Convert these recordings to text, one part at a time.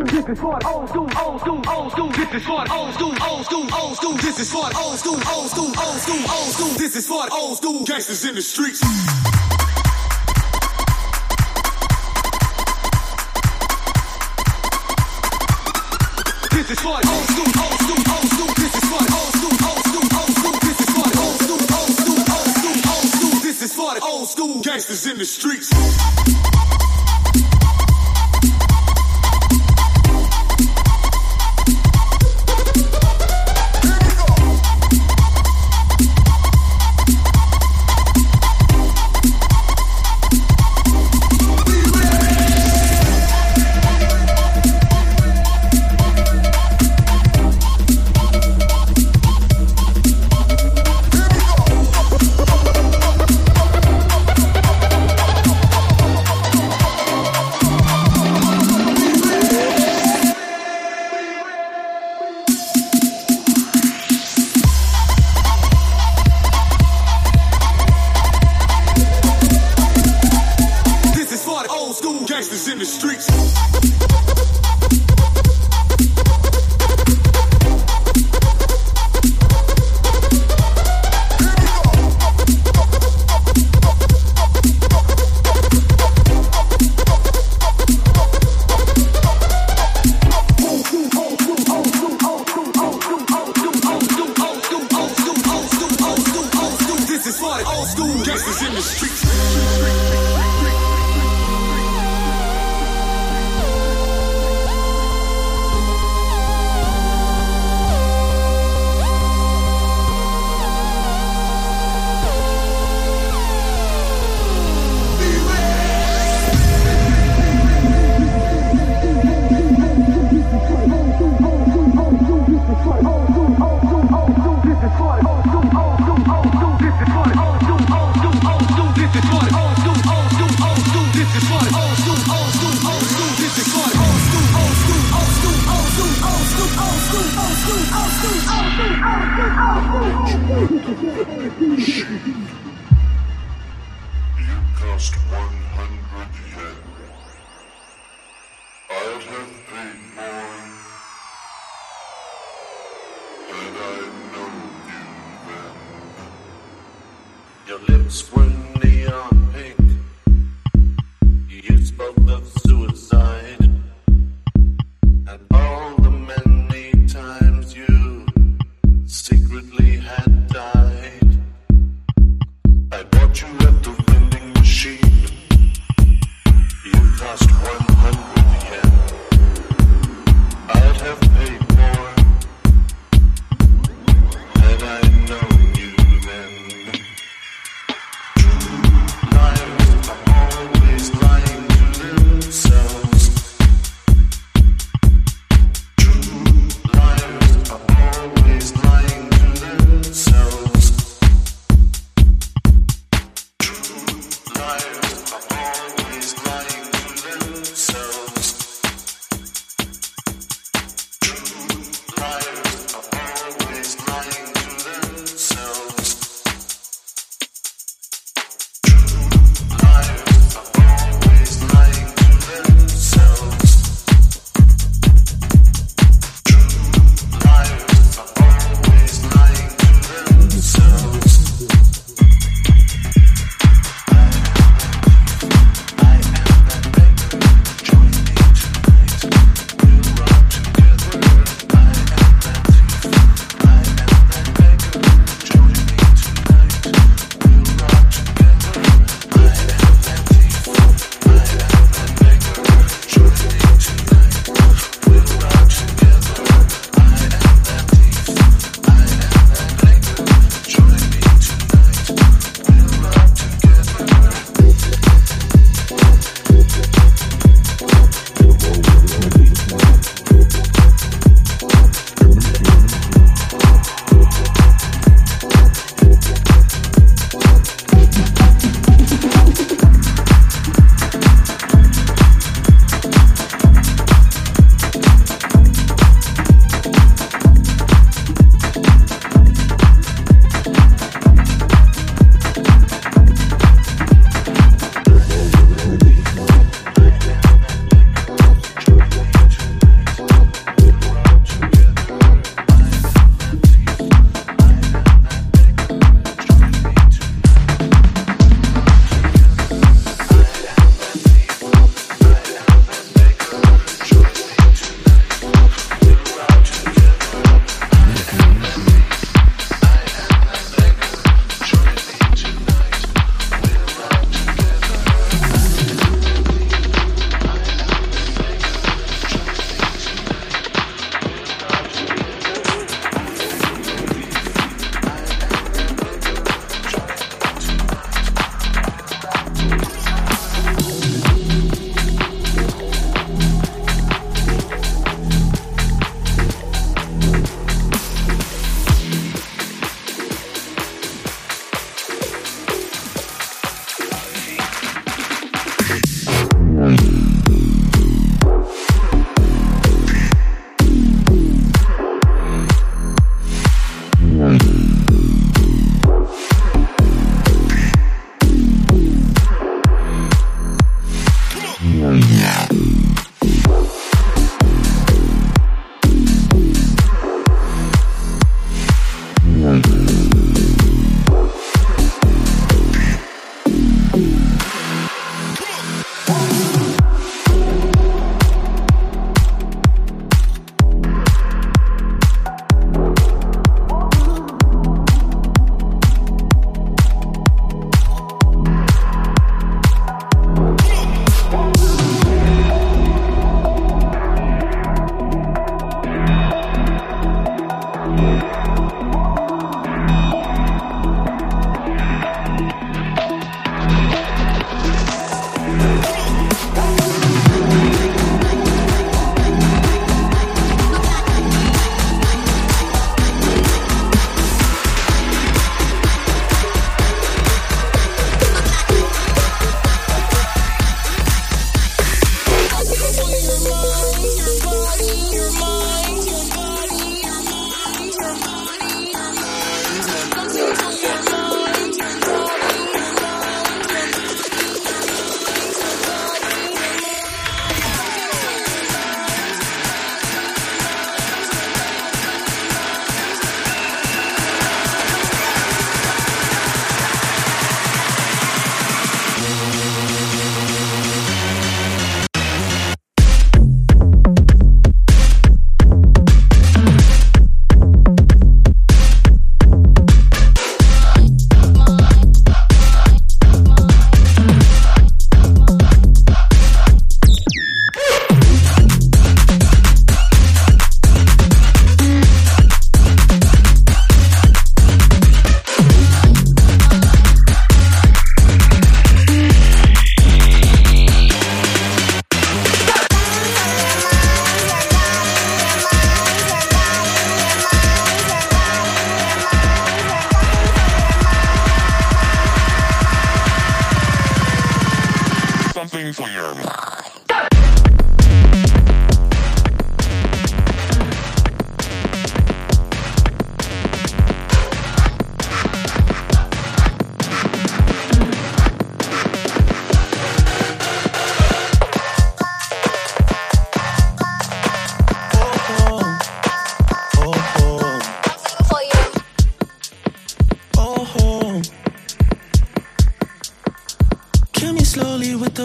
this is old school, old school, old school, this is old school, old school, old school, this is old school, old school, old school, old school, this is for old school gangsters in the streets. This is old school, old school, old school, this is old school, old school, old school, this is old school, old school, old school, old school, this is old school gangsters in the streets. gangsters in the streets. of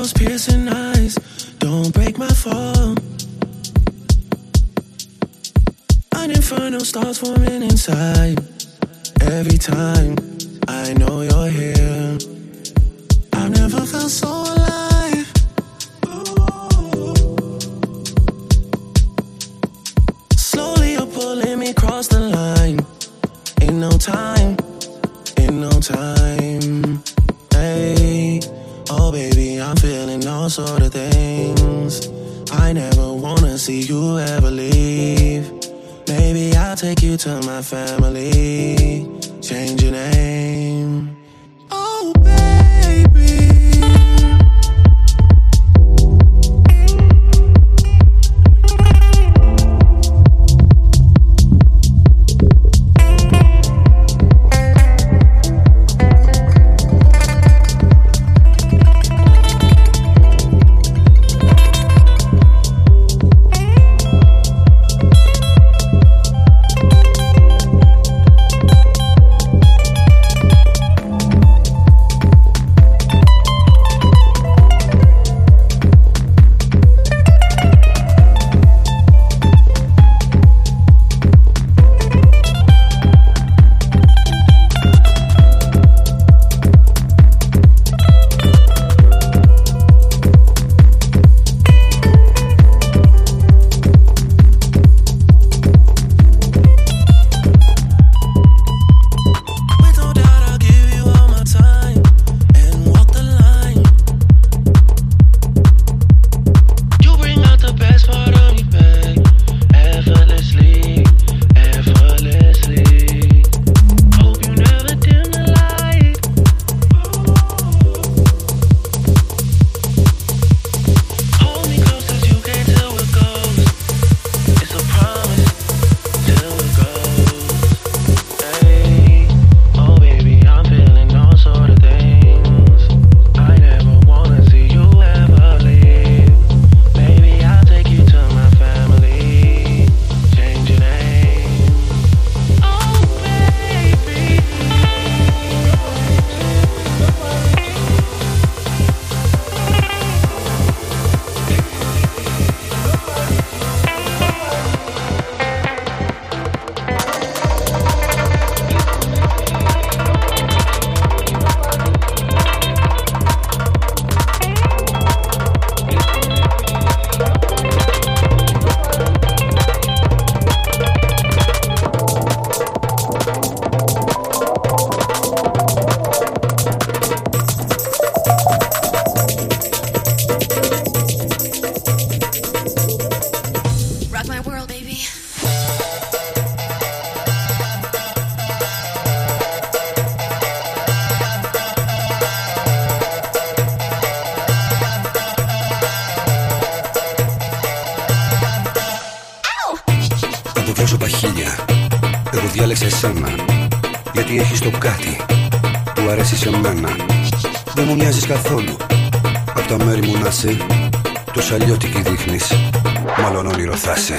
those piercing eyes. Don't break my fall. An inferno starts forming inside. Every time I know you're here, I've never felt so like you to my family. Change your name καθόλου Απ' τα μέρη μου να σε Τόσο αλλιώτικη δείχνεις Μάλλον όνειρο θα σε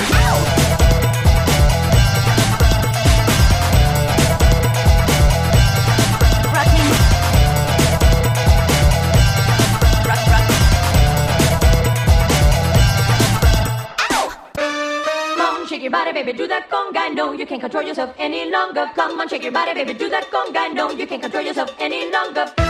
your body, baby, do that conga. No, you can't control yourself any longer. Come on, shake your body, baby, do that conga. No, you can't control yourself any longer.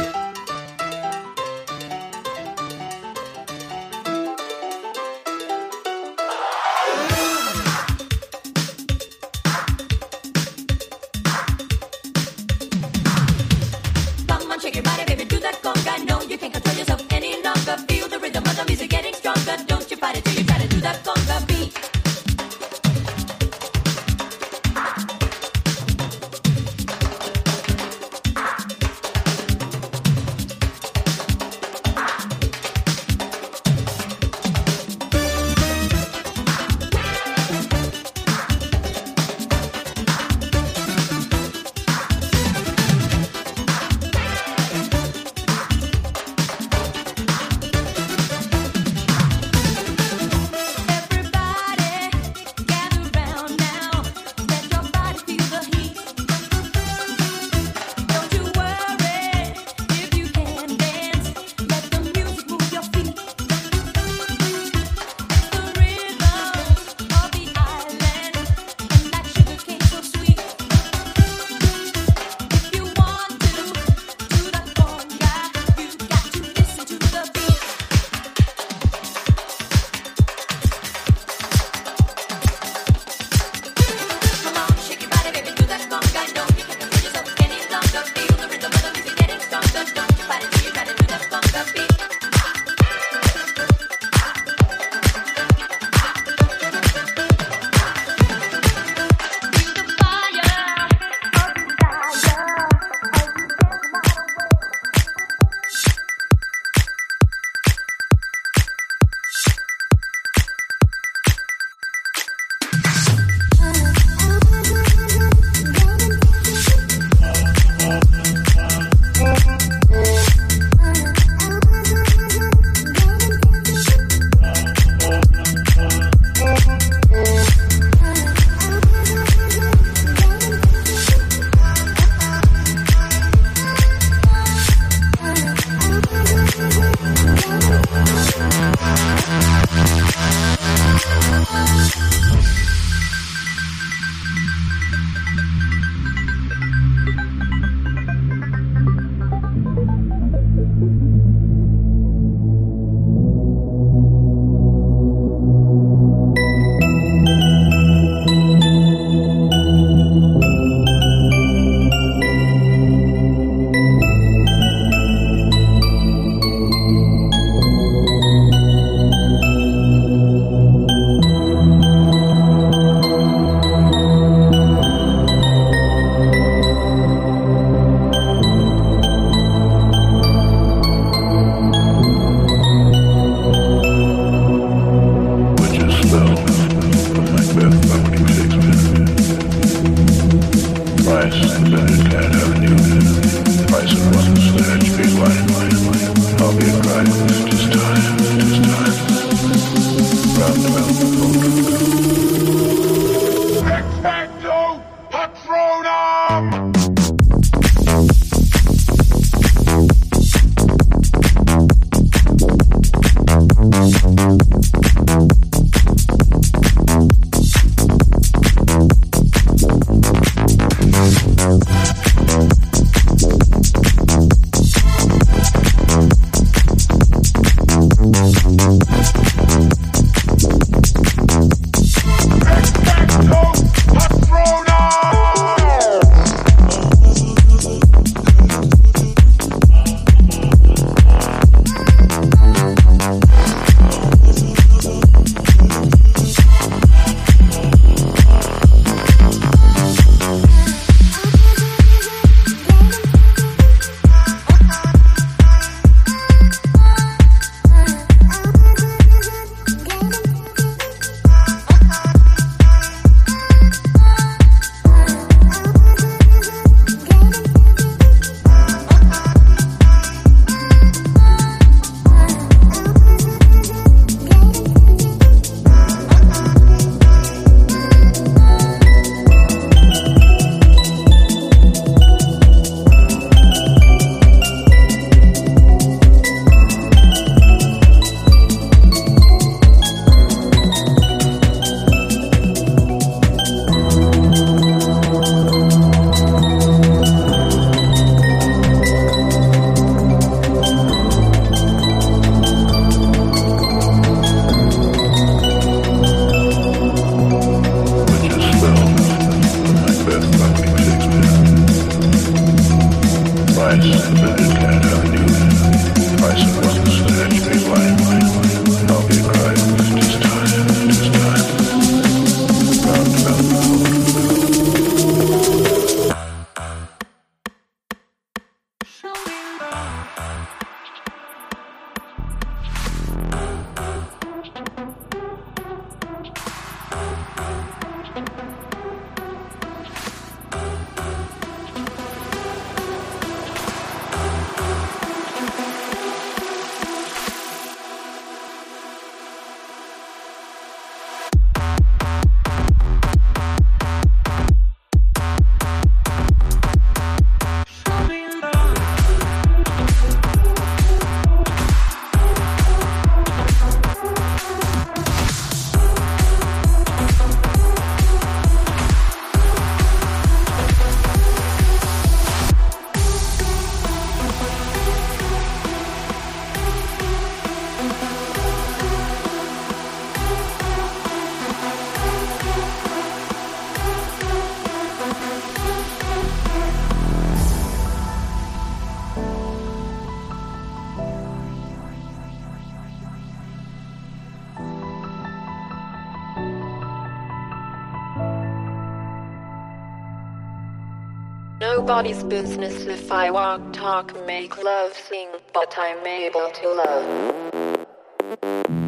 Nobody's business if I walk, talk, make love, sing, but I'm able to love.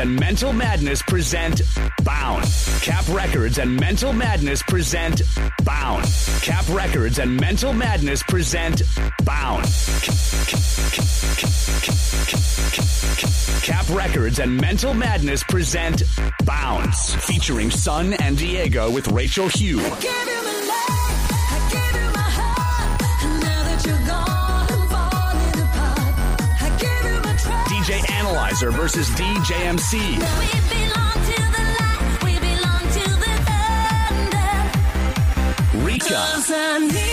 And Mental Madness present Bound. Cap Records and Mental Madness present Bound. Cap Records and Mental Madness present Bound. Cap Records and Mental Madness present Bounce, featuring Sun and Diego with Rachel Hugh. Analyzer versus DJMC. Now we belong to the light, we belong to the thunder. Rika. 'Cause I need